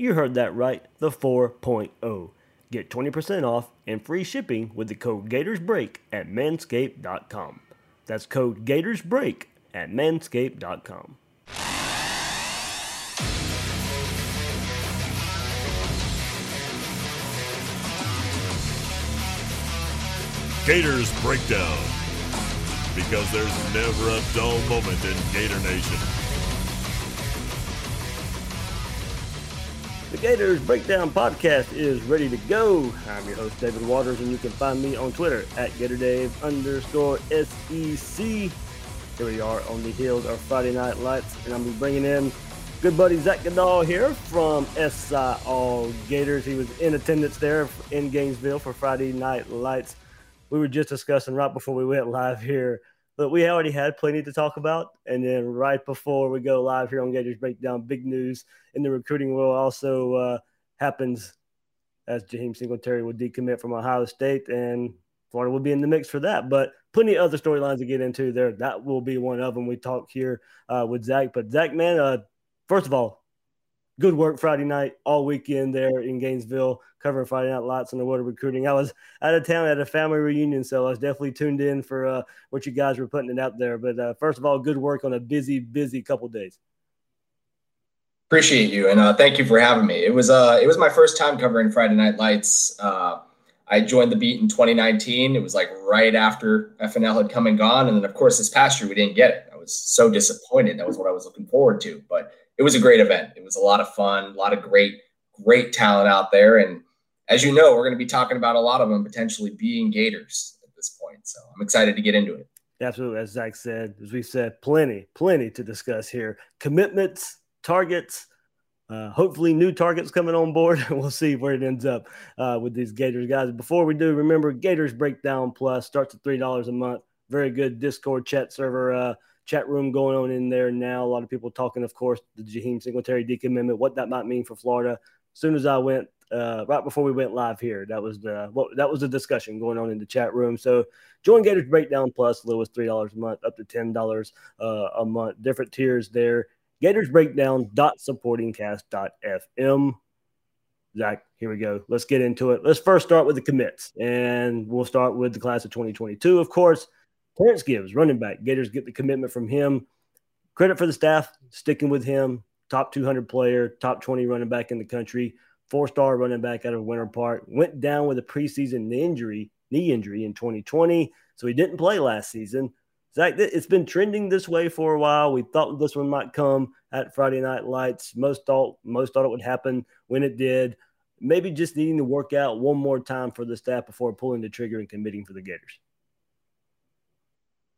You heard that right, the 4.0. Get 20% off and free shipping with the code GatorsBreak at manscaped.com. That's code GatorsBreak at manscaped.com. Gators Breakdown. Because there's never a dull moment in Gator Nation. Gators Breakdown Podcast is ready to go. I'm your host, David Waters, and you can find me on Twitter at GatorDave underscore SEC. Here we are on the heels of Friday Night Lights, and I'm bringing in good buddy Zach Goodall here from SI All Gators. He was in attendance there in Gainesville for Friday Night Lights. We were just discussing right before we went live here but we already had plenty to talk about. And then right before we go live here on Gators Breakdown, big news in the recruiting world also uh, happens as Jaheim Singletary will decommit from Ohio State, and Florida will be in the mix for that. But plenty of other storylines to get into there. That will be one of them. We talk here uh, with Zach. But Zach, man, uh, first of all, good work Friday night, all weekend there in Gainesville, covering Friday Night Lights and the water recruiting. I was out of town at a family reunion, so I was definitely tuned in for uh, what you guys were putting it out there. But uh, first of all, good work on a busy, busy couple days. Appreciate you, and uh, thank you for having me. It was uh, it was my first time covering Friday Night Lights. Uh, I joined the beat in 2019. It was like right after FNL had come and gone, and then of course this past year we didn't get it. I was so disappointed. That was what I was looking forward to, but it was a great event. It was a lot of fun, a lot of great, great talent out there. And as you know, we're going to be talking about a lot of them potentially being Gators at this point. So I'm excited to get into it. Absolutely. As Zach said, as we said, plenty, plenty to discuss here. Commitments, targets, uh, hopefully new targets coming on board. we'll see where it ends up uh, with these Gators guys. Before we do, remember Gators Breakdown Plus starts at $3 a month. Very good Discord chat server. Uh, chat room going on in there now. A lot of people talking, of course, the Jaheim Singletary decommitment, what that might mean for Florida. As soon as I went, uh, right before we went live here, that was the what that was the discussion going on in the chat room. So join Gators Breakdown Plus, low as three dollars a month, up to ten dollars uh, a month. Different tiers there. Gators Breakdown dot supportingcast dot fm. Zach, here we go. Let's get into it. Let's first start with the commits, and we'll start with the class of 2022, of course. Terrance Gibbs, running back. Gators get the commitment from him. Credit for the staff sticking with him. Top 200 player, top 20 running back in the country, four star running back out of Winter Park. Went down with a preseason injury, knee injury in 2020. So he didn't play last season. Zach, it's been trending this way for a while. We thought this one might come at Friday Night Lights. Most thought most thought it would happen when it did. Maybe just needing to work out one more time for the staff before pulling the trigger and committing for the Gators.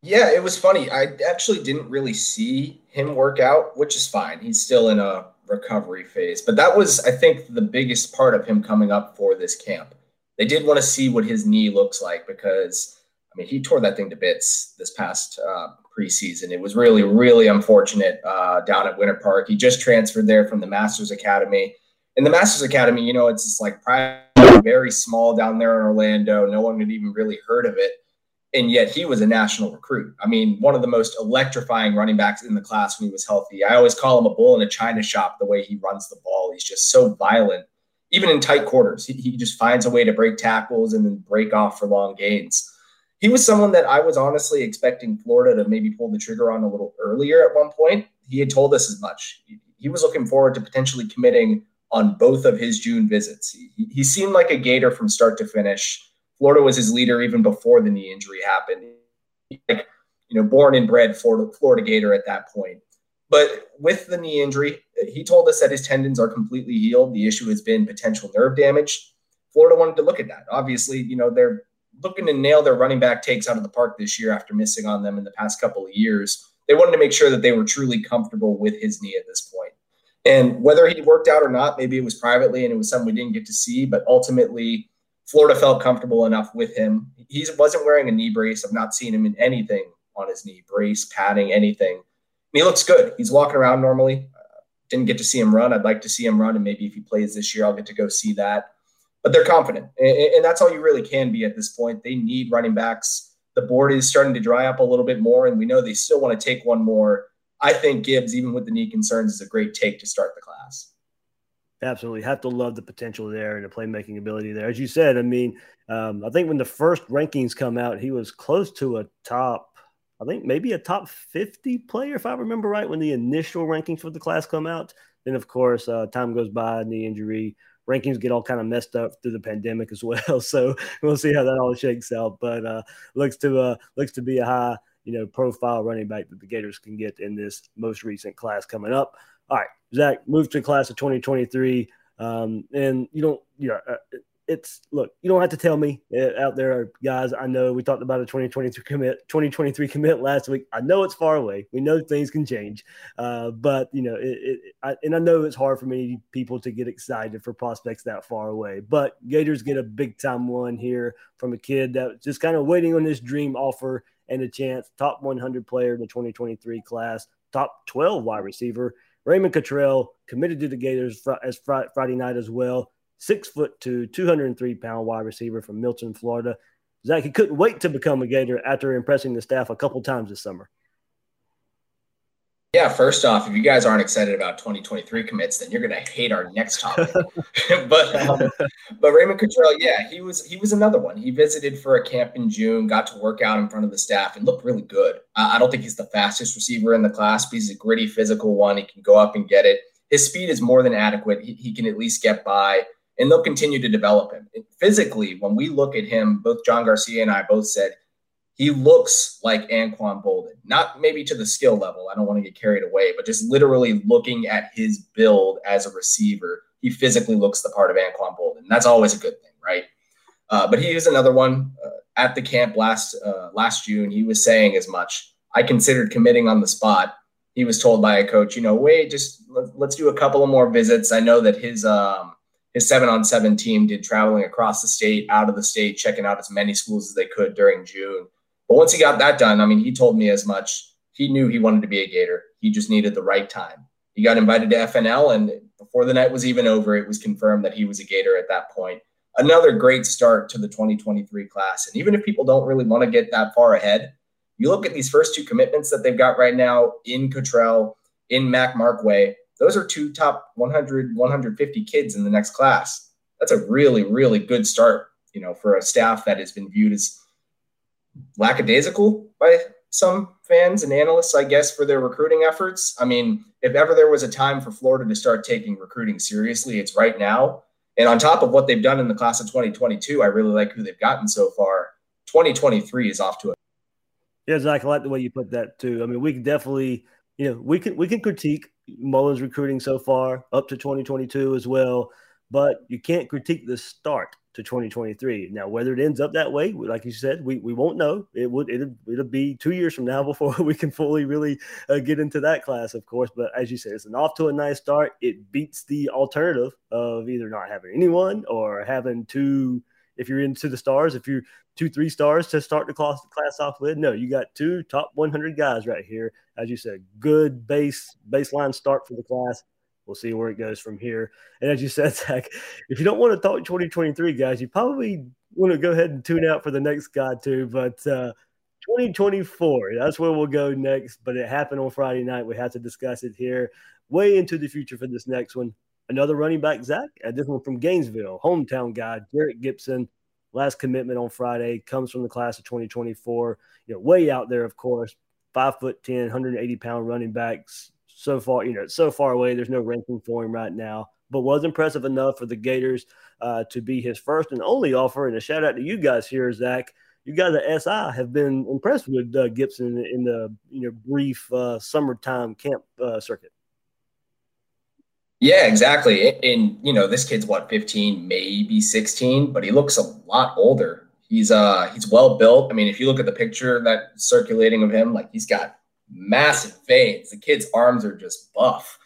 Yeah, it was funny. I actually didn't really see him work out, which is fine. He's still in a recovery phase. But that was, I think, the biggest part of him coming up for this camp. They did want to see what his knee looks like because, I mean, he tore that thing to bits this past uh, preseason. It was really, really unfortunate uh, down at Winter Park. He just transferred there from the Masters Academy. In the Masters Academy, you know, it's just like very small down there in Orlando. No one had even really heard of it and yet he was a national recruit. I mean, one of the most electrifying running backs in the class when he was healthy. I always call him a bull in a china shop the way he runs the ball. He's just so violent, even in tight quarters. He, he just finds a way to break tackles and then break off for long gains. he was someone that I was honestly expecting Florida to maybe pull the trigger on a little earlier at one point. He had told us as much. He was looking forward to potentially committing on both of his June visits. He, he seemed like a Gator from start to finish. Florida was his leader even before the knee injury happened. Like, you know, born and bred Florida, Florida Gator at that point. But with the knee injury, he told us that his tendons are completely healed. The issue has been potential nerve damage. Florida wanted to look at that. Obviously, you know, they're looking to nail their running back takes out of the park this year after missing on them in the past couple of years. They wanted to make sure that they were truly comfortable with his knee at this point. And whether he worked out or not, maybe it was privately and it was something we didn't get to see, but ultimately, Florida felt comfortable enough with him. He wasn't wearing a knee brace. I've not seen him in anything on his knee, brace, padding, anything. And he looks good. He's walking around normally. Uh, didn't get to see him run. I'd like to see him run, and maybe if he plays this year, I'll get to go see that but they're confident. And, and that's all you really can be at this point. They need running backs. The board is starting to dry up a little bit more, and we know they still want to take one more. I think Gibbs, even with the knee concerns, is a great take to start the class. Absolutely. Have to love the potential there and the playmaking ability there. As you said, I mean, um, I think when the first rankings come out, he was close to a top, I think maybe a top 50 player, if I remember right, when the initial rankings for the class come out. Then, of course, uh, time goes by, knee injury, rankings get all kind of messed up through the pandemic as well. So we'll see how that all shakes out. But uh, looks to uh, looks to be a high you know profile running back that the Gators can get in this most recent class coming up. All right, Zach, move to class of 2023. Um, and you don't, you know, uh, it's look, you don't have to tell me uh, out there, guys. I know we talked about a 2023 commit, 2023 commit last week. I know it's far away. We know things can change, uh, but you know, it, it I, and I know it's hard for many people to get excited for prospects that far away. But Gators get a big time one here from a kid that was just kind of waiting on this dream offer and a chance. Top 100 player in the 2023 class, top 12 wide receiver. Raymond Cottrell committed to the Gators as Friday night as well six foot two, 203 pound wide receiver from Milton, Florida. Zach, he couldn't wait to become a Gator after impressing the staff a couple times this summer. Yeah, first off, if you guys aren't excited about 2023 commits, then you're gonna hate our next topic. but um, but Raymond Cottrell, yeah, he was he was another one. He visited for a camp in June, got to work out in front of the staff, and looked really good. Uh, I don't think he's the fastest receiver in the class, but he's a gritty, physical one. He can go up and get it. His speed is more than adequate. He, he can at least get by and they'll continue to develop him. Physically, when we look at him, both John Garcia and I both said he looks like Anquan Boldin. Not maybe to the skill level. I don't want to get carried away, but just literally looking at his build as a receiver, he physically looks the part of Anquan Boldin. That's always a good thing, right? Uh, but he is another one uh, at the camp last uh, last June. He was saying as much. I considered committing on the spot. He was told by a coach, you know, wait, just let, us do a couple of more visits. I know that his um, his seven on seven team did traveling across the state, out of the state, checking out as many schools as they could during June. But once he got that done, I mean, he told me as much. He knew he wanted to be a Gator. He just needed the right time. He got invited to FNL, and before the night was even over, it was confirmed that he was a Gator at that point. Another great start to the 2023 class. And even if people don't really want to get that far ahead, you look at these first two commitments that they've got right now in Cottrell, in Mac Markway those are two top 100, 150 kids in the next class. That's a really, really good start, you know, for a staff that has been viewed as lackadaisical by some fans and analysts, I guess, for their recruiting efforts. I mean, if ever there was a time for Florida to start taking recruiting seriously, it's right now. And on top of what they've done in the class of 2022, I really like who they've gotten so far. 2023 is off to a yeah, Zach, I like the way you put that too. I mean, we can definitely, you know, we can we can critique Mullen's recruiting so far up to 2022 as well, but you can't critique the start to 2023. Now, whether it ends up that way, like you said, we, we won't know. It would it'll, it'll be two years from now before we can fully really uh, get into that class, of course. But as you said, it's an off to a nice start. It beats the alternative of either not having anyone or having two if you're into the stars, if you're two, three stars to start the class, class off with. No, you got two top 100 guys right here. As you said, good base baseline start for the class. We'll see where it goes from here. And as you said, Zach, if you don't want to talk 2023 guys, you probably want to go ahead and tune out for the next guy too. But uh, 2024, that's where we'll go next. But it happened on Friday night. We have to discuss it here way into the future for this next one another running back, Zach, and this one from Gainesville, hometown guy, Jerrick Gibson. last commitment on Friday comes from the class of 2024. You know, way out there, of course, five foot 10, 180 pound running backs. So far, you know, so far away. There's no ranking for him right now, but was impressive enough for the Gators uh, to be his first and only offer. And a shout out to you guys here, Zach. You guys at SI have been impressed with uh, Gibson in the you know brief uh, summertime camp uh, circuit. Yeah, exactly. And you know, this kid's what 15, maybe 16, but he looks a lot older. He's uh he's well built. I mean, if you look at the picture that's circulating of him, like he's got massive veins. The kid's arms are just buff.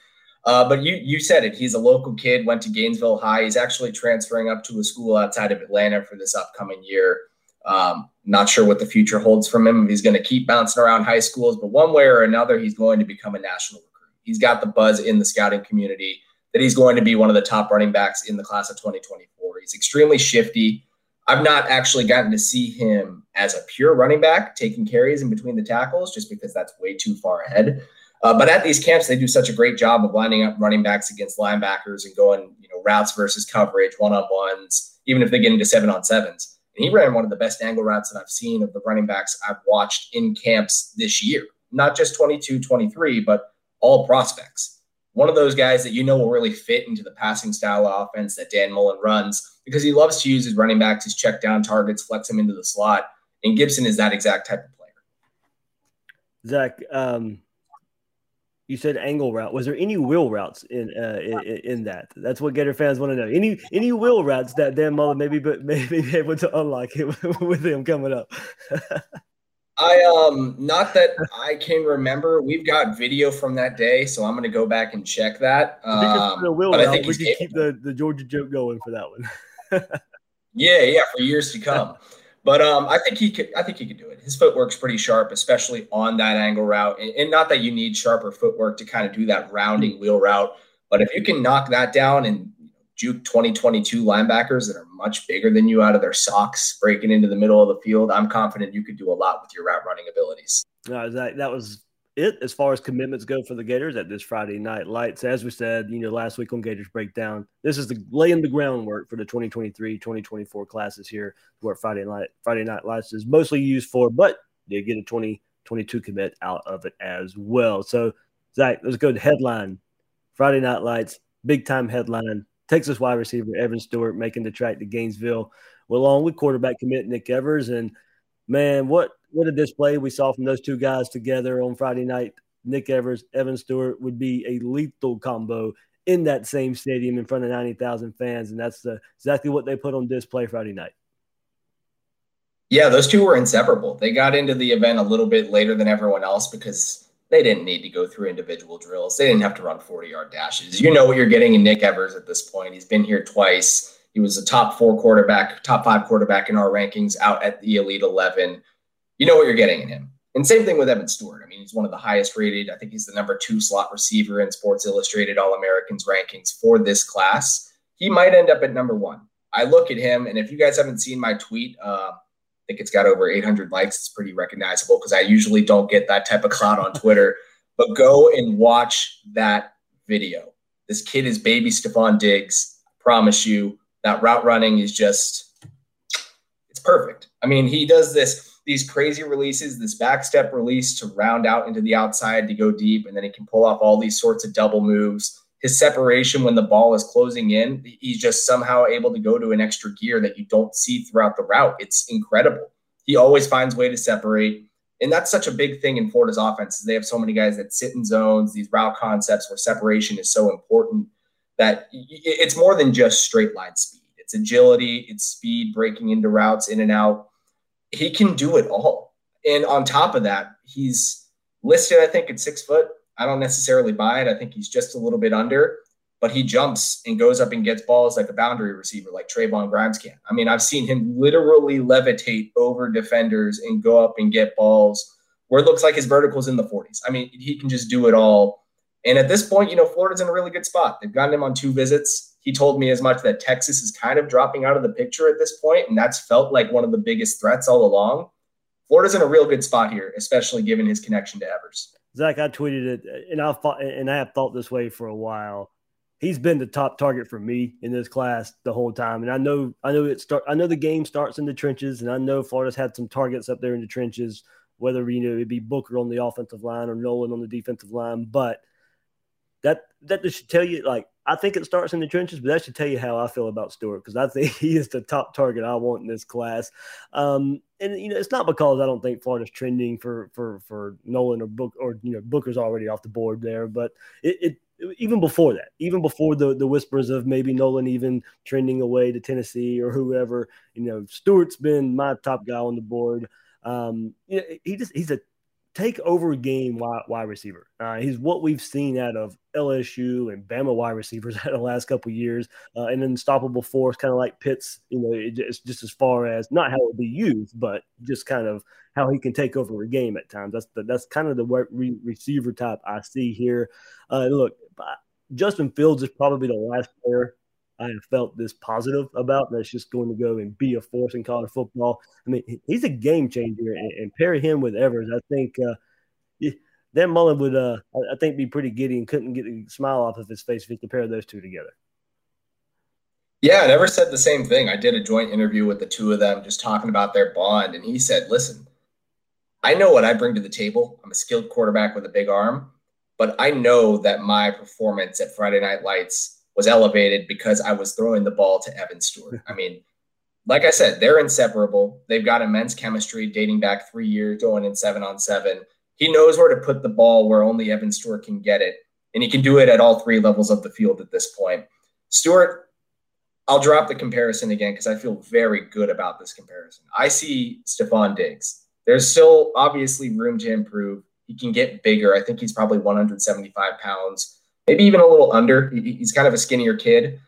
Uh, but you you said it. He's a local kid. Went to Gainesville High. He's actually transferring up to a school outside of Atlanta for this upcoming year. Um, not sure what the future holds from him. He's going to keep bouncing around high schools, but one way or another, he's going to become a national recruit. He's got the buzz in the scouting community that he's going to be one of the top running backs in the class of 2024. He's extremely shifty. I've not actually gotten to see him as a pure running back taking carries in between the tackles just because that's way too far ahead. Uh, but at these camps, they do such a great job of lining up running backs against linebackers and going, you know, routes versus coverage, one on ones, even if they get into seven on sevens. And he ran one of the best angle routes that I've seen of the running backs I've watched in camps this year. Not just 22, 23, but all prospects one of those guys that you know will really fit into the passing style of offense that Dan Mullen runs because he loves to use his running backs, his check down targets, flex him into the slot. And Gibson is that exact type of player. Zach, um, you said angle route. Was there any wheel routes in, uh, in, in that? That's what Gator fans want to know. Any any wheel routes that Dan Mullen maybe but maybe able to unlock it with him coming up. I um not that I can remember. We've got video from that day, so I'm gonna go back and check that. Um, but I think we can keep the, the Georgia joke going for that one. yeah, yeah, for years to come. But um, I think he could. I think he could do it. His footwork's pretty sharp, especially on that angle route. And, and not that you need sharper footwork to kind of do that rounding wheel route, but if you can knock that down and juke 2022 linebackers that are much bigger than you out of their socks breaking into the middle of the field, I'm confident you could do a lot with your route running abilities. No, that, that was it as far as commitments go for the Gators at this Friday night lights. As we said, you know, last week on Gators Breakdown, this is the laying the groundwork for the 2023-2024 classes here, where Friday night Friday night lights is mostly used for, but they get a 2022 commit out of it as well. So Zach, let's go to headline. Friday night lights, big time headline. Texas wide receiver Evan Stewart making the track to Gainesville, along with quarterback commit Nick Evers. And man, what what a display we saw from those two guys together on Friday night. Nick Evers, Evan Stewart would be a lethal combo in that same stadium in front of 90,000 fans. And that's the, exactly what they put on display Friday night. Yeah, those two were inseparable. They got into the event a little bit later than everyone else because they didn't need to go through individual drills. They didn't have to run 40 yard dashes. You know what you're getting in Nick Evers at this point. He's been here twice. He was a top four quarterback, top five quarterback in our rankings out at the Elite 11. You know what you're getting in him. And same thing with Evan Stewart. I mean, he's one of the highest rated. I think he's the number two slot receiver in Sports Illustrated All Americans rankings for this class. He might end up at number one. I look at him, and if you guys haven't seen my tweet, uh, think it's got over 800 likes. It's pretty recognizable because I usually don't get that type of clout on Twitter. but go and watch that video. This kid is baby Stefon Diggs. I promise you that route running is just it's perfect. I mean, he does this these crazy releases, this backstep release to round out into the outside to go deep, and then he can pull off all these sorts of double moves his separation when the ball is closing in, he's just somehow able to go to an extra gear that you don't see throughout the route. It's incredible. He always finds way to separate. And that's such a big thing in Florida's offense. Is they have so many guys that sit in zones, these route concepts where separation is so important that it's more than just straight line speed. It's agility, it's speed, breaking into routes in and out. He can do it all. And on top of that, he's listed, I think, at six foot. I don't necessarily buy it. I think he's just a little bit under, but he jumps and goes up and gets balls like a boundary receiver, like Trevon Grimes can. I mean, I've seen him literally levitate over defenders and go up and get balls where it looks like his vertical's in the 40s. I mean, he can just do it all. And at this point, you know, Florida's in a really good spot. They've gotten him on two visits. He told me as much that Texas is kind of dropping out of the picture at this point, and that's felt like one of the biggest threats all along. Florida's in a real good spot here, especially given his connection to Evers. Zach, I tweeted it, and I thought, and I have thought this way for a while. he's been the top target for me in this class the whole time. And I know I know it start I know the game starts in the trenches, and I know Florida's had some targets up there in the trenches, whether you know it be Booker on the offensive line or Nolen on the defensive line. But that that should tell you like I think it starts in the trenches, but that should tell you how I feel about Stewart because I think he is the top target I want in this class. Um, and you know, it's not because I don't think Florida's trending for for for Nolen or Book or you know Booker's already off the board there, but it, it even before that, even before the the whispers of maybe Nolen even trending away to Tennessee or whoever, you know, Stewart's been my top guy on the board. Um, you know, he just he's a take over game wide, wide receiver. Uh, he's what we've seen out of LSU and Bama wide receivers out of the last couple years, uh, an unstoppable force, kind of like Pitts. You know, it's just as far as not how it would be used, but just kind of how he can take over a game at times. That's the, that's kind of the re- receiver type I see here. Uh, look, Justin Fields is probably the last player I have felt this positive about. That's just going to go and be a force in college football. I mean, he's a game changer, and, and pair him with Evers, I think. Uh, Dan Mullen would, uh, I think, be pretty giddy and couldn't get a smile off of his face if he compared those two together. Yeah, I never said the same thing. I did a joint interview with the two of them, just talking about their bond, and he said, "Listen, I know what I bring to the table. I'm a skilled quarterback with a big arm, but I know that my performance at Friday Night Lights." Was elevated because I was throwing the ball to Evan Stewart. I mean, like I said, they're inseparable. They've got immense chemistry dating back three years, going in seven on seven. He knows where to put the ball where only Evan Stewart can get it. And he can do it at all three levels of the field at this point. Stewart, I'll drop the comparison again because I feel very good about this comparison. I see Stefon Diggs. There's still obviously room to improve. He can get bigger. I think he's probably 175 pounds maybe even a little under. He's kind of a skinnier kid,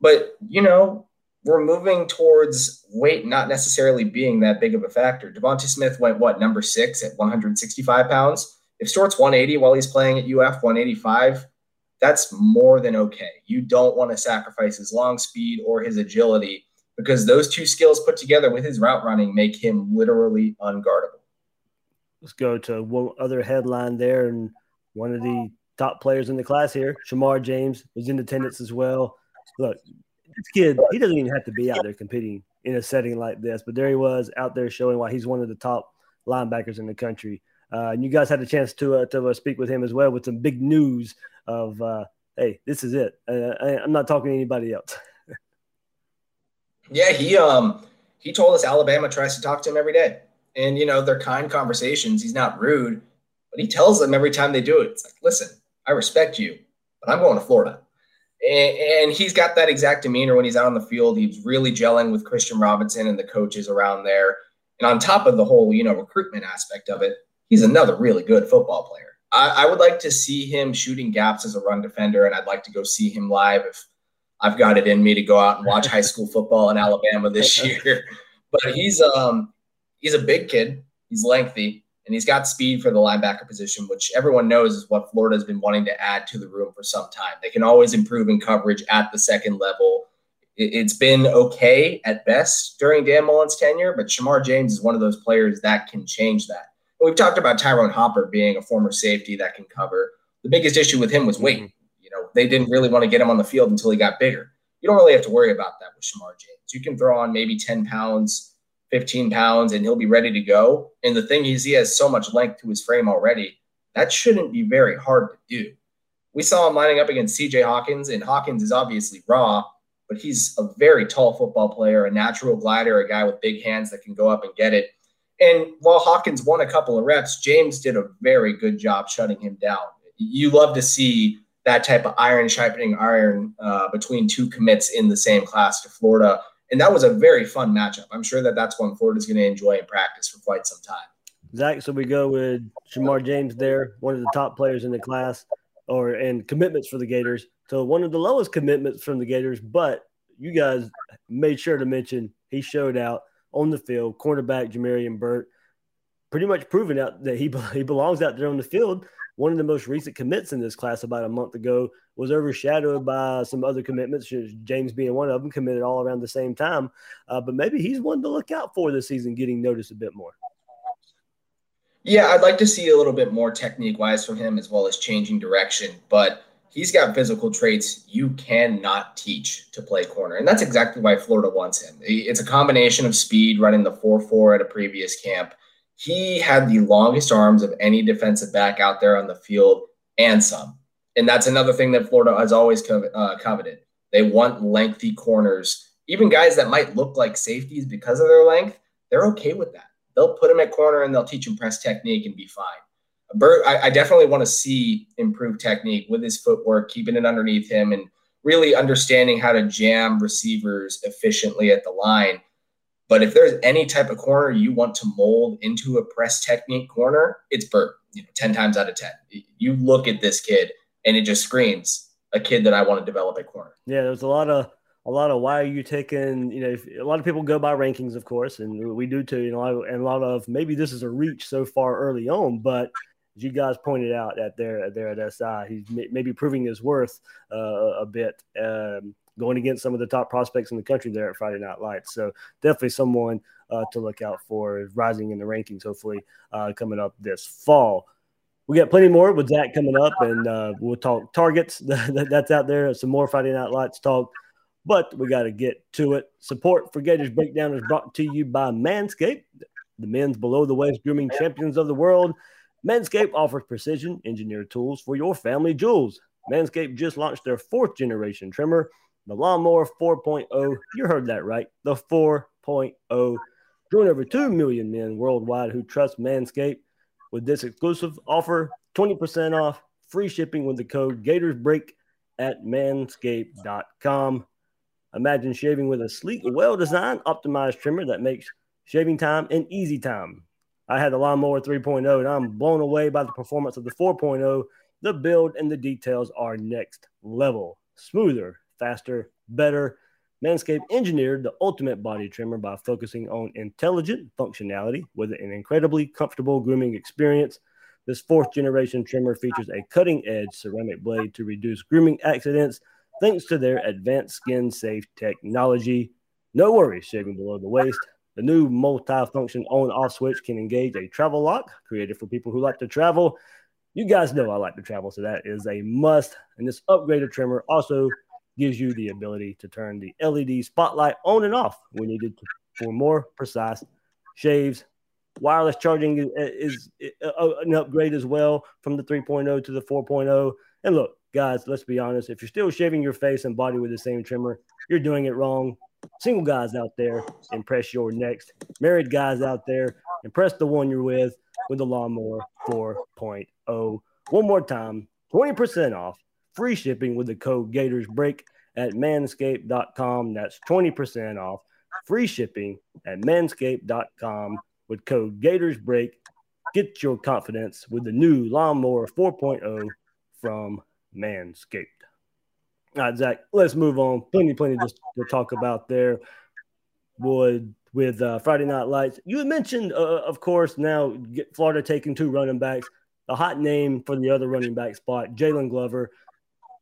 but you know, we're moving towards weight not necessarily being that big of a factor. DeVonta Smith went what number six at 165 pounds. If Stewart's 180 while he's playing at UF 185, that's more than okay. You don't want to sacrifice his long speed or his agility because those two skills put together with his route running make him literally unguardable. Let's go to one other headline there, and one of the top players in the class here. Shemar James was in attendance as well. Look, this kid, he doesn't even have to be out there competing in a setting like this, but there he was out there showing why he's one of the top linebackers in the country. Uh, and you guys had a chance to uh, to uh, speak with him as well with some big news of, uh, hey, this is it. Uh, I, am not talking to anybody else. yeah, he um he told us Alabama tries to talk to him every day, and you know they're kind conversations. He's not rude, but he tells them every time they do it. It's like, listen, I respect you, but I'm going to Florida. And, he's got that exact demeanor when he's out on the field. He's really gelling with Christian Robinson and the coaches around there. And on top of the whole, you know, recruitment aspect of it, he's another really good football player. I, I would like to see him shooting gaps as a run defender, and I'd like to go see him live if I've got it in me to go out and watch high school football in Alabama this year. But he's um he's a big kid. He's lengthy and he's got speed for the linebacker position, which everyone knows is what Florida has been wanting to add to the room for some time. They can always improve in coverage at the second level. It's been okay at best during Dan Mullen's tenure, but Shemar James is one of those players that can change that. We've talked about Ty'Ron Hopper being a former safety that can cover. The biggest issue with him was weight. Mm-hmm. You know, they didn't really want to get him on the field until he got bigger. You don't really have to worry about that with Shemar James. You can throw on maybe 10 pounds 15 pounds and he'll be ready to go. And the thing is, he has so much length to his frame already. That shouldn't be very hard to do. We saw him lining up against CJ Hawkins, and Hawkins is obviously raw, but he's a very tall football player, a natural glider, a guy with big hands that can go up and get it. And while Hawkins won a couple of reps, James did a very good job shutting him down. You love to see that type of iron sharpening iron uh, between two commits in the same class to Florida and that was a very fun matchup. I'm sure that that's one Florida's going to enjoy in practice for quite some time. Zach, so we go with Shemar James there, one of the top players in the class, or and commitments for the Gators. So one of the lowest commitments from the Gators, but you guys made sure to mention he showed out on the field. Cornerback Jamarian Burt, pretty much proving out that he he belongs out there on the field one of the most recent commits in this class about a month ago was overshadowed by some other commitments, James being one of them, committed all around the same time. Uh, but maybe he's one to look out for this season, getting noticed a bit more. Yeah, I'd like to see a little bit more technique wise from him as well as changing direction. But he's got physical traits you cannot teach to play corner. And that's exactly why Florida wants him. It's a combination of speed, running the 4 4 at a previous camp. He had the longest arms of any defensive back out there on the field and some. And that's another thing that Florida has always uh, coveted. They want lengthy corners. Even guys that might look like safeties because of their length, they're okay with that. They'll put him at corner and they'll teach him press technique and be fine. Burt, I, I definitely want to see improved technique with his footwork, keeping it underneath him, and really understanding how to jam receivers efficiently at the line. But if there's any type of corner you want to mold into a press technique corner, it's Burt. You know, ten times out of ten, you look at this kid and it just screams a kid that I want to develop at corner. Yeah, there's a lot of a lot of why are you taking you know a lot of people go by rankings of course and we do too you know and a lot of maybe this is a reach so far early on but as you guys pointed out that there there at SI, he's maybe proving his worth uh, a bit, um, going against some of the top prospects in the country there at Friday Night Lights. So definitely someone uh, to look out for, rising in the rankings. Hopefully uh, coming up this fall. We got plenty more with Zach coming up, and uh, we'll talk targets that's out there. Some more Friday Night Lights talk but we got to get to it. Support for Gators Breakdown is brought to you by Manscaped, the men's below the waist grooming champions of the world. Manscaped offers precision engineered tools for your family jewels. Manscaped just launched their fourth generation trimmer, the Lawnmower 4.0. You heard that right, the 4.0. Join over 2 million men worldwide who trust Manscaped. With this exclusive offer, 20% off, free shipping with the code GatorsBreak at manscaped.com. Imagine shaving with a sleek, well designed, optimized trimmer that makes shaving time an easy time. I had the lawnmower 3.0, and I'm blown away by the performance of the 4.0. The build and the details are next level. Smoother, faster, better. Manscaped engineered the ultimate body trimmer by focusing on intelligent functionality with an incredibly comfortable grooming experience. This fourth generation trimmer features a cutting edge ceramic blade to reduce grooming accidents thanks to their advanced skin safe technology. No worries shaving below the waist. The new multi-function on-off switch can engage a travel lock created for people who like to travel. You guys know I like to travel, so that is a must. And this upgraded trimmer also gives you the ability to turn the LED spotlight on and off when needed for more precise shaves. Wireless charging is, is an upgrade as well from the 3.0 to the 4.0. And look, guys, let's be honest. If you're still shaving your face and body with the same trimmer, you're doing it wrong. Single guys out there, impress your next. Married guys out there, impress the one you're with with the lawnmower 4.0. One more time, 20% off, free shipping with the code Gators Break at manscaped.com. That's 20% off, free shipping at manscaped.com with code Gators Break. Get your confidence with the new lawnmower 4.0 from Manscaped. All right, Zach, let's move on. Plenty, plenty to, to talk about there. Would with uh, Friday Night Lights. You had mentioned, uh, of course, now Florida taking two running backs. The hot name for the other running back spot, Jalen Glover,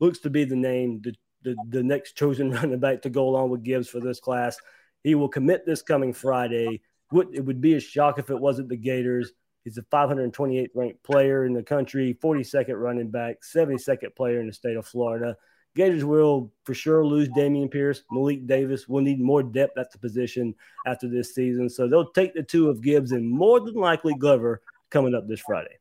looks to be the name, the, the, the next chosen running back to go along with Gibbs for this class. He will commit this coming Friday. It would be a shock if it wasn't the Gators. He's the 528th ranked player in the country, 42nd running back, 72nd player in the state of Florida. Gators will for sure lose Dameon Pierce, Malik Davis. will need more depth at the position after this season. So they'll take the two of Gibbs and more than likely Glover coming up this Friday.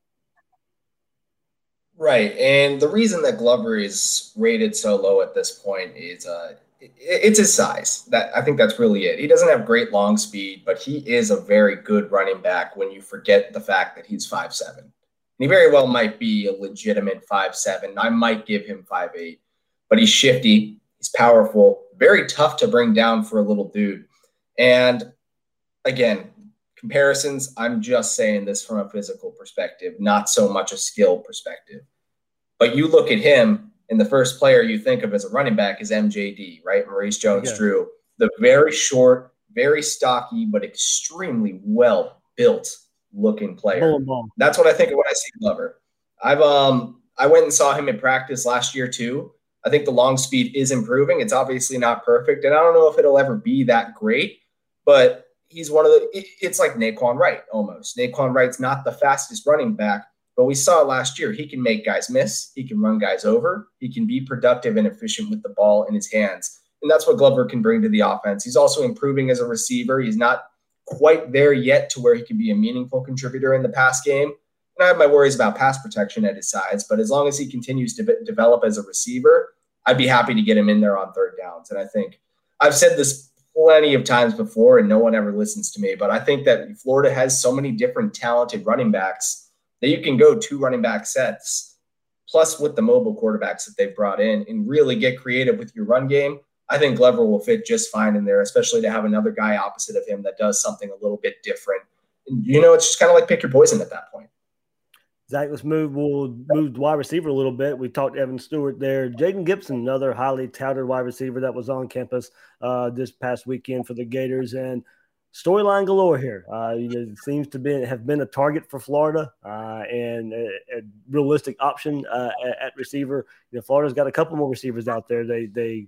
Right. And the reason that Glover is rated so low at this point is uh, it's his size. That I think that's really it. He doesn't have great long speed, but he is a very good running back when you forget the fact that he's five seven. He very well might be a legitimate five seven. I might give him five eight but he's shifty, he's powerful, very tough to bring down for a little dude. And again, comparisons, I'm just saying this from a physical perspective, not so much a skill perspective. But you look at him, and the first player you think of as a running back is MJD, right? Maurice Jones yeah. Drew, the very short, very stocky, but extremely well built looking player. That's what I think of when I see Glover. I've um I went and saw him in practice last year too. I think the long speed is improving. It's obviously not perfect, and I don't know if it'll ever be that great, but he's one of the. It's like Nay'Quan Wright almost. Nay'Quan Wright's not the fastest running back, But we saw last year he can make guys miss, he can run guys over, he can be productive and efficient with the ball in his hands. And that's what Glover can bring to the offense. He's also improving as a receiver. He's not quite there yet to where he can be a meaningful contributor in the pass game. And I have my worries about pass protection at his sides, but as long as he continues to develop as a receiver, I'd be happy to get him in there on third downs. And I think I've said this plenty of times before, and no one ever listens to me, but I think that Florida has so many different talented running backs that you can go two running back sets, plus with the mobile quarterbacks that they've brought in, and really get creative with your run game. I think Glover will fit just fine in there, especially to have another guy opposite of him that does something a little bit different. You know, it's just kind of like pick your poison at that point. Zach, let's move. We'll move wide receiver a little bit. We talked to Evan Stewart there. Jaden Gibson, another highly touted wide receiver that was on campus uh, this past weekend for the Gators, and storyline galore here. Uh, it seems to be have been a target for Florida uh, and a, a, realistic option uh, at, at, receiver. You know, Florida's got a couple more receivers out there. They they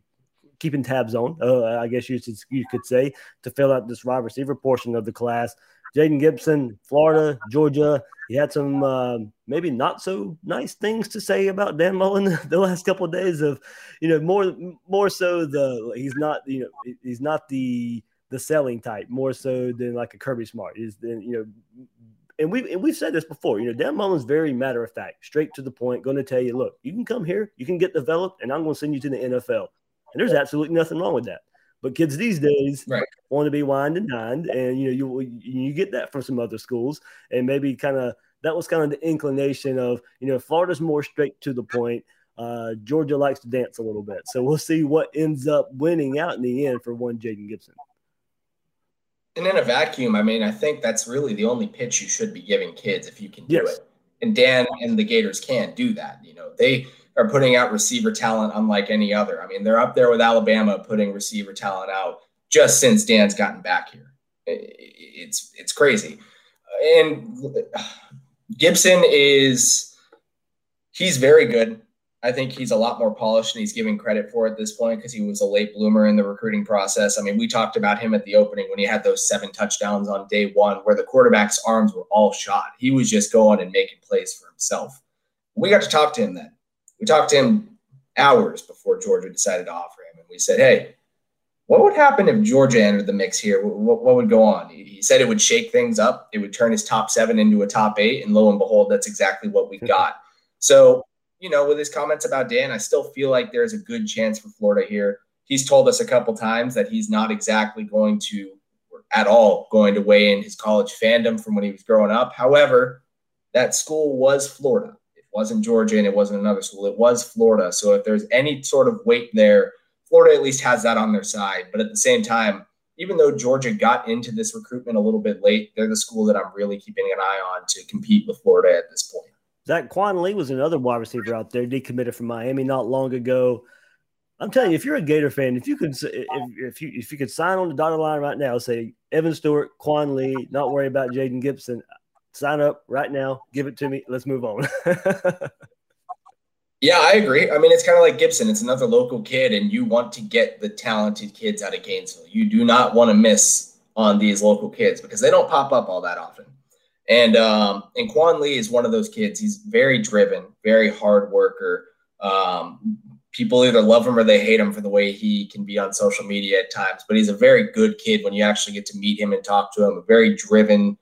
keeping tabs on, uh, I guess you should, you could say, to fill out this wide receiver portion of the class. Jaden Gibson, Florida, Georgia. He had some uh, maybe not so nice things to say about Dan Mullen the last couple of days. Of you know more more so the he's not you know he's not the the selling type more so than like a Kirby Smart is then you know. And we've, and we've said this before, you know, Dan Mullen's very matter of fact, straight to the point, going to tell you, look, you can come here, you can get developed, and I'm going to send you to the NFL. And there's absolutely nothing wrong with that. But kids these days right. want to be wined and dined, and you know you you get that from some other schools, and maybe kind of that was kind of the inclination of you know Florida's more straight to the point. Uh, Georgia likes to dance a little bit, so we'll see what ends up winning out in the end for one Jaden Gibson. And in a vacuum, I mean, I think that's really the only pitch you should be giving kids if you can do yes. it. And Dan and the Gators can do that. You know, they are putting out receiver talent unlike any other. I mean, they're up there with Alabama putting receiver talent out just since Dan's gotten back here. It's it's crazy. And Gibson is he's very good. I think he's a lot more polished and he's giving credit for at this point because he was a late bloomer in the recruiting process. I mean, we talked about him at the opening when he had those seven touchdowns on day one where the quarterback's arms were all shot. He was just going and making plays for himself. We got to talk to him then we talked to him hours before Georgia decided to offer him, and we said, "Hey, what would happen if Georgia entered the mix here? What, what would go on?" He, he, said it would shake things up. It would turn his top seven into a top eight, and lo and behold, that's exactly what we got. So, you know, with his comments about Dan, I still feel like there's a good chance for Florida here. He's told us a couple times that he's not exactly going to, at all, going to weigh in his college fandom from when he was growing up. However, that school was Florida wasn't Georgia and it wasn't another school. It was Florida. So if there's any sort of weight there, Florida at least has that on their side. But at the same time, even though Georgia got into this recruitment a little bit late, they're the school that I'm really keeping an eye on to compete with Florida at this point. Zach Quan Lee was another wide receiver out there, decommitted from Miami not long ago. I'm telling you, if you're a Gator fan, if you could, if, if you if you could sign on the dotted line right now, say Evan Stewart, Quan Lee, not worry about Jaden Gibson sign up right now. Give it to me. Let's move on. yeah, I agree. I mean, it's kind of like Gibson. It's another local kid, and you want to get the talented kids out of Gainesville. You do not want to miss on these local kids because they don't pop up all that often. And um, and Quan Lee is one of those kids. He's very driven, very hard worker. Um, people either love him or they hate him for the way he can be on social media at times. But he's a very good kid when you actually get to meet him and talk to him. A very driven,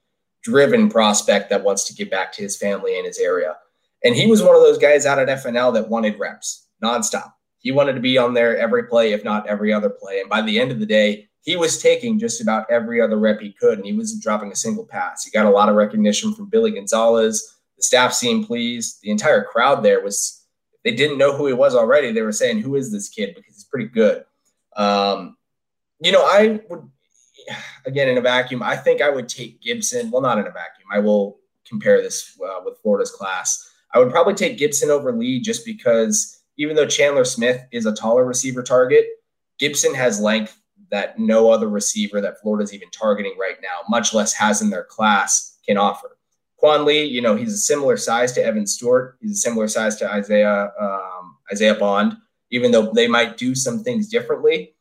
driven prospect that wants to give back to his family and his area. And he was one of those guys out at FNL that wanted reps nonstop. He wanted to be on there every play, if not every other play. And by the end of the day, he was taking just about every other rep he could, and he wasn't dropping a single pass. He got a lot of recognition from Billy Gonzalez. The staff seemed pleased. The entire crowd there was, they didn't know who he was already. They were saying, Who is this kid? Because he's pretty good. Um, you know, I would again in a vacuum, I think I would take Gibson. Well, not in a vacuum. I will compare this uh, with Florida's class. I would probably take Gibson over Lee just because even though Chandler Smith is a taller receiver target, Gibson has length that no other receiver that Florida's even targeting right now, much less has in their class, can offer. Quan Lee, you know, he's a similar size to Evan Stewart. He's a similar size to Isaiah um, Isaiah Bond, even though they might do some things differently.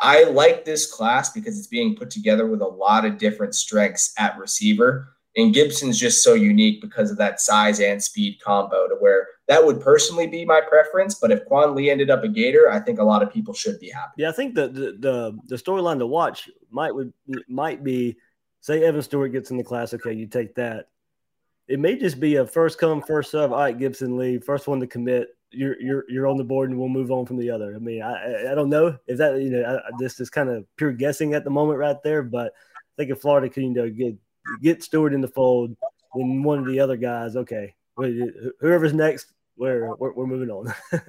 I like this class because it's being put together with a lot of different strengths at receiver. And Gibson's just so unique because of that size and speed combo to where that would personally be my preference. But if Quan Lee ended up a Gator, I think a lot of people should be happy. Yeah, I think the the the, the storyline to watch might would might be say Evan Stewart gets in the class. Okay, you take that. It may just be a first come first serve. All right, Gibson Lee, first one to commit. You're you're you're on the board, and we'll move on from the other. I mean, I I don't know if that you know I, this is kind of pure guessing at the moment right there, but I think if Florida can you know get get Stewart in the fold, then one of the other guys, okay, whoever's next, we're we're, we're moving on.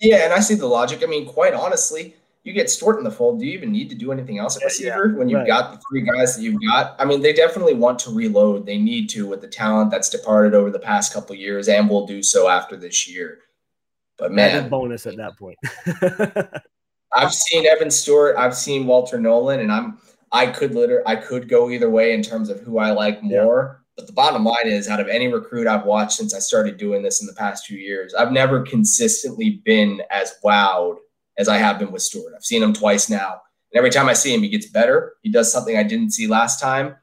yeah, and I see the logic. I mean, quite honestly, you get Stewart in the fold. Do you even need to do anything else at receiver yeah, when you've right. got the three guys that you've got? I mean, they definitely want to reload. They need to with the talent that's departed over the past couple years, and will do so after this year. But man, bonus at that point. I've seen Evan Stewart. I've seen Walter Nolen, and I'm I could literally I could go either way in terms of who I like more. Yeah. But the bottom line is, out of any recruit I've watched since I started doing this in the past two years, I've never consistently been as wowed as I have been with Stewart. I've seen him twice now. And every time I see him, he gets better. He does something I didn't see last time.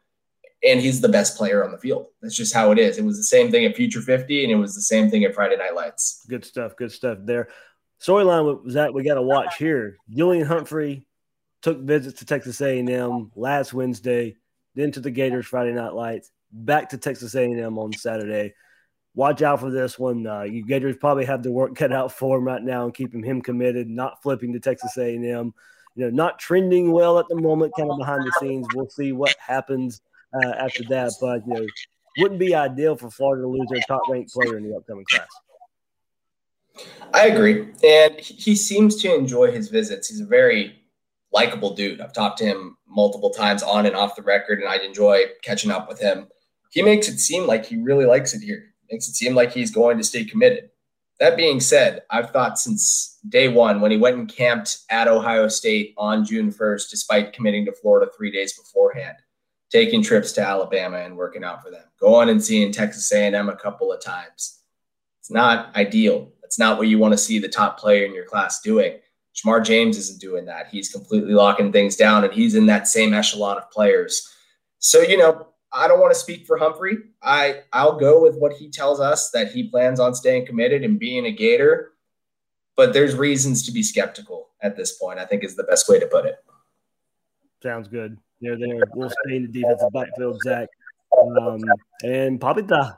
And he's the best player on the field. That's just how it is. It was the same thing at Future 50, and it was the same thing at Friday Night Lights. Good stuff. Good stuff there. Storyline was that we got to watch here. Julian Humphrey took visits to Texas A&M last Wednesday, then to the Gators Friday Night Lights, back to Texas A&M on Saturday. Watch out for this one. Uh, you Gators probably have the work cut out for him right now and keeping him committed, not flipping to Texas A&M. You know, not trending well at the moment, kind of behind the scenes. We'll see what happens uh, after that, but you know, wouldn't be ideal for Florida to lose their top-ranked player in the upcoming class. I agree, and he seems to enjoy his visits. He's a very likable dude. I've talked to him multiple times on and off the record, and I enjoy catching up with him. He makes it seem like he really likes it here. Makes it seem like he's going to stay committed. That being said, I've thought since day one when he went and camped at Ohio State on June 1st, despite committing to Florida three days beforehand, taking trips to Alabama and working out for them, going and seeing Texas A&M a couple of times. It's not ideal. That's not what you want to see the top player in your class doing. Shemar James isn't doing that. He's completely locking things down, and he's in that same echelon of players. So, you know, I don't want to speak for Humphrey. I I'll go with what he tells us that he plans on staying committed and being a Gator. But there's reasons to be skeptical at this point. I think is the best way to put it. Sounds good. They're there. We'll stay in the defensive backfield, Zach, um, and the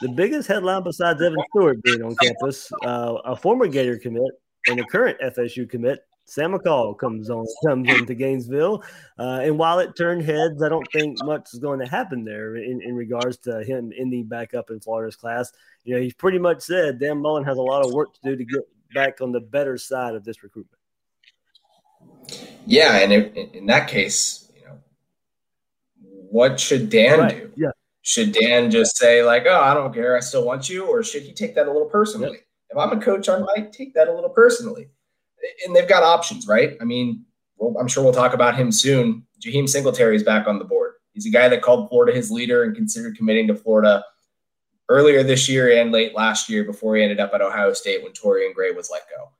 the biggest headline besides Evan Stewart being on campus, uh, a former Gator commit and a current FSU commit, Sam McCall comes on comes into Gainesville, uh, and while it turned heads, I don't think much is going to happen there in, in regards to him ending back up in Florida's class. You know, he's pretty much said Dan Mullen has a lot of work to do to get back on the better side of this recruitment. Yeah, and in, in that case, you know, what should Dan right. do? Yeah. Should Dan just say like, "Oh, I don't care, I still want you," or should he take that a little personally? Yep. If I'm a coach, I might take that a little personally. And they've got options, right? I mean, well, I'm sure we'll talk about him soon. Jaheim Singletary is back on the board. He's a guy that called Florida his leader and considered committing to Florida earlier this year and late last year before he ended up at Ohio State when Torrian Gray was let go.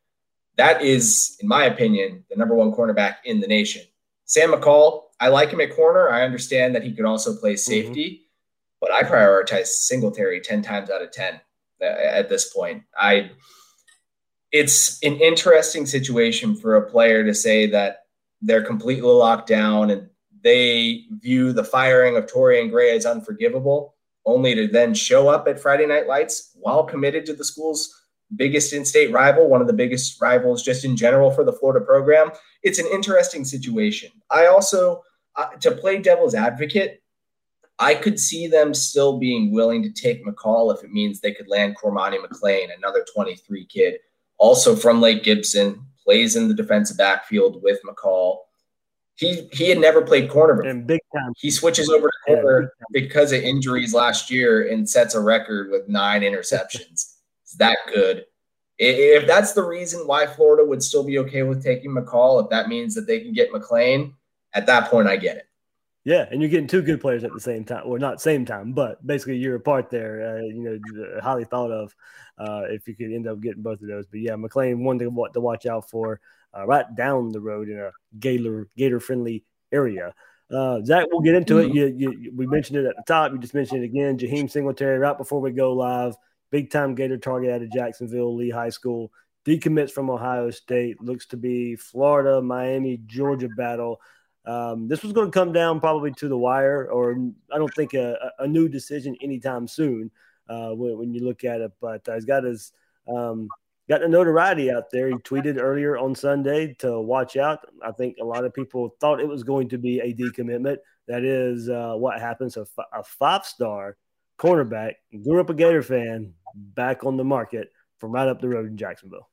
That is, in my opinion, the number one cornerback in the nation. Sam McCall, I like him at corner. I understand that he could also play mm-hmm. safety, mm-hmm. but I prioritize Singletary 10 times out of 10 at this point. I it's an interesting situation for a player to say that they're completely locked down and they view the firing of Torrian Gray as unforgivable, only to then show up at Friday Night Lights while committed to the school's biggest in-state rival, one of the biggest rivals just in general for the Florida program. It's an interesting situation. I also, uh, to play devil's advocate, I could see them still being willing to take McCall if it means they could land Cormani McClain, another 23 kid, also from Lake Gibson, plays in the defensive backfield with McCall. He he had never played corner before. And big time. He switches over to corner yeah, because of injuries last year and sets a record with nine interceptions. it's that good. If that's the reason why Florida would still be okay with taking McCall, if that means that they can get McClain, at that point I get it. Yeah, and you're getting two good players at the same time, or not same time, but basically you're apart there. Uh, you know, highly thought of uh, if you could end up getting both of those. But yeah, McClain one to, to watch out for uh, right down the road in a Gator Gator friendly area. Uh, Zach, we'll get into it. You, you, we mentioned it at the top. You just mentioned it again. Jaheim Singletary, right before we go live, big time Gator target out of Jacksonville Lee High School. Decommits from Ohio State. Looks to be Florida, Miami, Georgia battle. Um, this was going to come down probably to the wire, or I don't think a, a new decision anytime soon uh, when, when, you look at it. But uh, he's got his um, got the notoriety out there. He tweeted earlier on Sunday to watch out. I think a lot of people thought it was going to be a decommitment. That is uh, what happens. A, f- a five star cornerback, grew up a Gator fan, back on the market from right up the road in Jacksonville.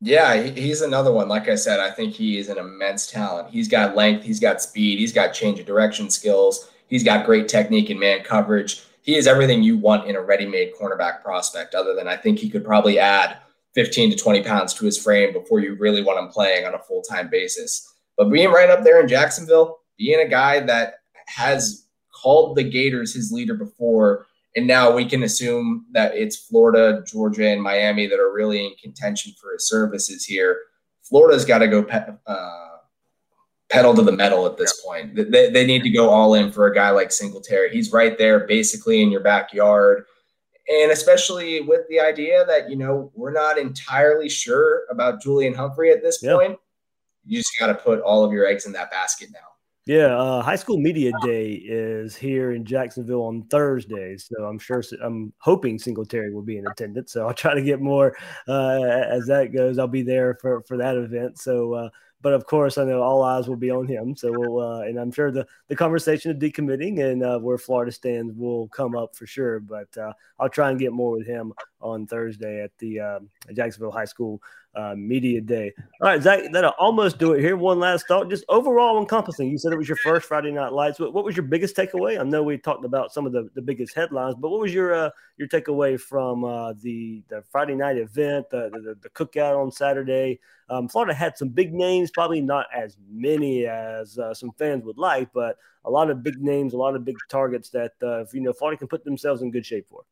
Yeah, he's another one. Like I said, I think he is an immense talent. He's got length, he's got speed, he's got change of direction skills, he's got great technique and man coverage he is everything you want in a ready-made cornerback prospect. Other than I think he could probably add 15 to 20 pounds to his frame before you really want him playing on a full-time basis. But being right up there in Jacksonville, being a guy that has called the Gators his leader before, and now we can assume that it's Florida, Georgia, and Miami that are really in contention for his services here. Florida's got to go uh, pedal to the metal at this point. They, they need to go all in for a guy like Singletary. He's right there, basically in your backyard. And especially with the idea that, you know, we're not entirely sure about Julian Humphrey at this point. You just got to put all of your eggs in that basket now. Yeah, uh, High School Media Day is here in Jacksonville on Thursday, so I'm sure I'm hoping Singletary will be in attendance. So I'll try to get more uh, as that goes. I'll be there for for that event. So uh, but of course, I know all eyes will be on him. So we'll, uh, and I'm sure the, the conversation of decommitting and uh, where Florida stands will come up for sure. But uh, I'll try and get more with him on Thursday at the Jacksonville High School uh, Media Day. All right, Zach, that'll almost do it here. One last thought, just overall encompassing. You said it was your first Friday Night Lights. What, what was your biggest takeaway? I know we talked about some of the, the biggest headlines, but what was your uh, your takeaway from uh, the the Friday night event, the, the, the cookout on Saturday? Um, Florida had some big names, probably not as many as uh, some fans would like, but a lot of big names, a lot of big targets that uh, you know Florida can put themselves in good shape for.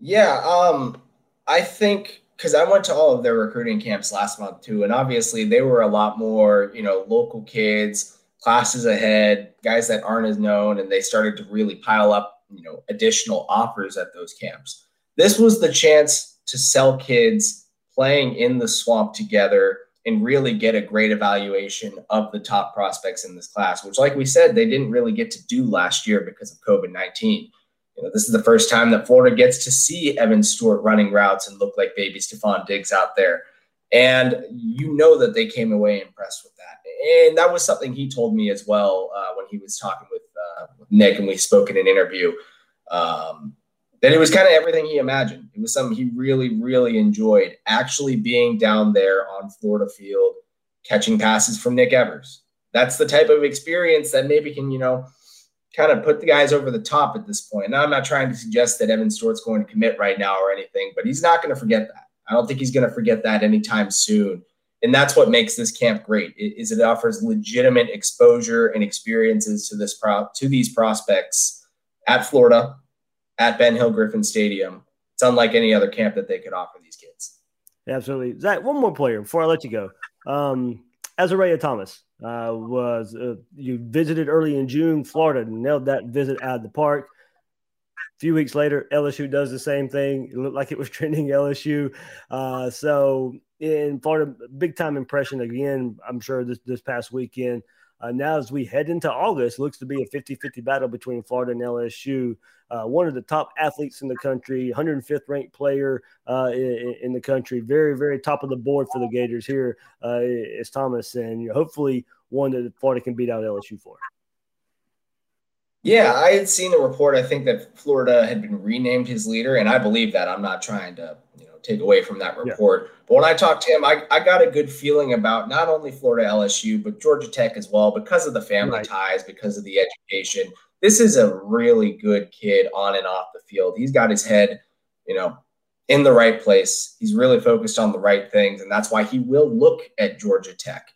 Yeah, um, I think because I went to all of their recruiting camps last month too, and obviously they were a lot more, you know, local kids, classes ahead, guys that aren't as known, and they started to really pile up, you know, additional offers at those camps. This was the chance to sell kids playing in the swamp together and really get a great evaluation of the top prospects in this class, which, like we said, they didn't really get to do last year because of COVID 19. You know, this is the first time that Florida gets to see Evan Stewart running routes and look like baby Stefon Diggs out there. And you know that they came away impressed with that. And that was something he told me as well uh, when he was talking with, uh, Nick and we spoke in an interview. Um, that it was kind of everything he imagined. It was something he really, really enjoyed actually being down there on Florida Field, catching passes from Nick Evers. That's the type of experience that maybe can, you know, kind of put the guys over the top at this point. Now, I'm not trying to suggest that Evan Stewart's going to commit right now or anything, but he's not going to forget that. I don't think he's going to forget that anytime soon. And that's what makes this camp great is it offers legitimate exposure and experiences to this pro- to these prospects at Florida at Ben Hill Griffin Stadium. It's unlike any other camp that they could offer these kids. Absolutely. Zach, one more player before I let you go. Um, Azareye'h Thomas uh, was uh, you visited early in June. Florida nailed that visit out of the park. A few weeks later, LSU does the same thing. It looked like it was trending LSU. Uh, so in Florida, big time impression again. I'm sure this this past weekend. Uh, now, as we head into August, looks to be a 50 50 battle between Florida and LSU. Uh, one of the top athletes in the country, 105th ranked player uh, in, in, the country, very, very top of the board for the Gators here uh, is Thomas, and hopefully one that Florida can beat out LSU for. Yeah, I had seen a report. I think that Florida had been renamed his leader, and I believe that. I'm not trying to, you know, take away from that report. Yeah. But when I talked to him, I, I got a good feeling about not only Florida LSU, but Georgia Tech as well, because of the family right. ties, because of the education. This is a really good kid on and off the field. He's got his head, you know, in the right place. He's really focused on the right things, and that's why he will look at Georgia Tech.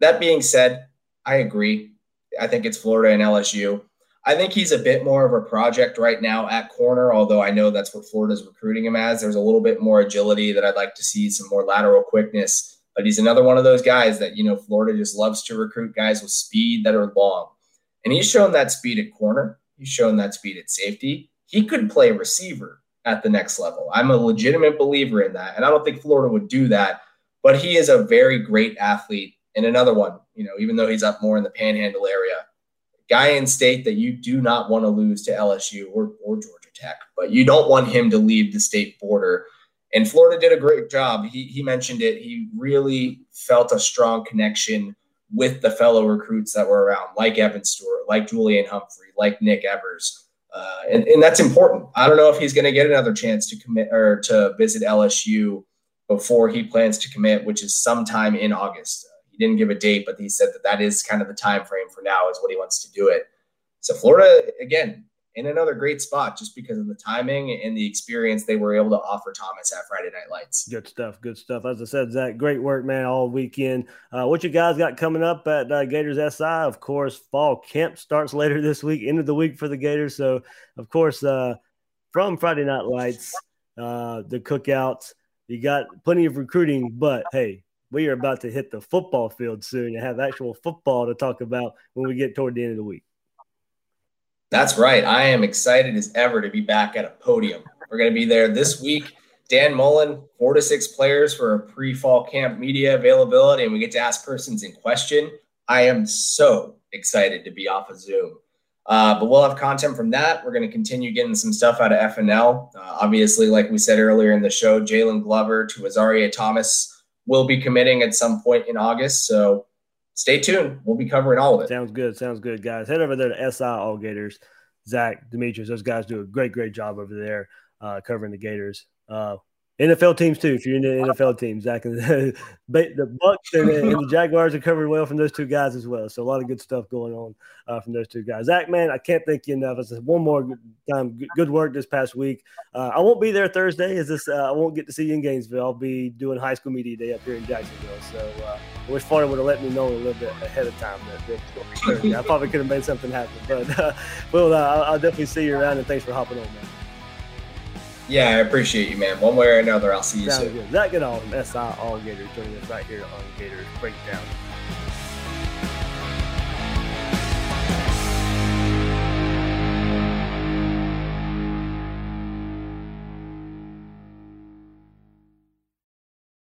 That being said, I agree. I think it's Florida and LSU. I think he's a bit more of a project right now at corner, although I know that's what Florida's recruiting him as. There's a little bit more agility that I'd like to see, some more lateral quickness. but he's another one of those guys that, you know, Florida just loves to recruit guys with speed that are long. And he's shown that speed at corner, he's shown that speed at safety. He could play receiver at the next level. I'm a legitimate believer in that. And I don't think Florida would do that, but he is a very great athlete. And another one, you know, even though he's up more in the panhandle area, guy in state that you do not want to lose to LSU or, or Georgia Tech, but you don't want him to leave the state border. And Florida did a great job. He, he mentioned it. He really felt a strong connection with the fellow recruits that were around, like Evan Stewart, like Julian Humphrey, like Nick Evers. Uh, and, and that's important. I don't know if he's going to get another chance to commit or to visit LSU before he plans to commit, which is sometime in August. Didn't give a date, but he said that that is kind of the time frame for now is what he wants to do it. So Florida, again, in another great spot just because of the timing and the experience they were able to offer Thomas at Friday Night Lights. Good stuff. Good stuff. As I said, Zach, great work, man, all weekend. Uh, what you guys got coming up at uh, Gators SI? Of course, fall camp starts later this week, end of the week for the Gators. So, of course, uh, from Friday Night Lights, uh, the cookouts, you got plenty of recruiting, but hey, we are about to hit the football field soon and have actual football to talk about when we get toward the end of the week. That's right. I am excited as ever to be back at a podium. We're going to be there this week. Dan Mullen, four to six players for a pre fall camp media availability, and we get to ask persons in question. I am so excited to be off of Zoom. Uh, but we'll have content from that. We're going to continue getting some stuff out of FNL. Uh, obviously, like we said earlier in the show, Jalen Glover to Azareye'h Thomas will be committing at some point in August. So stay tuned. We'll be covering all of it. Sounds good. Sounds good, guys. Head over there to SI All Gators. Zach, Demetrius, those guys do a great, great job over there uh, covering the Gators. Uh, NFL teams too. If you're in the NFL team, Zach and the, the Bucks and, and, the Jaguars are covered well from those two guys as well. So a lot of good stuff going on uh, from those two guys. Zach, man, I can't thank you enough. I said one more time. Good work this past week. Uh, I won't be there Thursday. Is this? Uh, I won't get to see you in Gainesville. I'll be doing high school media day up here in Jacksonville. So uh, I wish Florida would have let me know a little bit ahead of time. That, that I probably could have made something happen. But uh, well, uh, I'll, I'll definitely see you around. And thanks for hopping on, man. Yeah, I appreciate you, man. One way or another, I'll see you Sounds soon. Good. Zach Goodall from SI All Gators joining us right here on Gators Breakdown.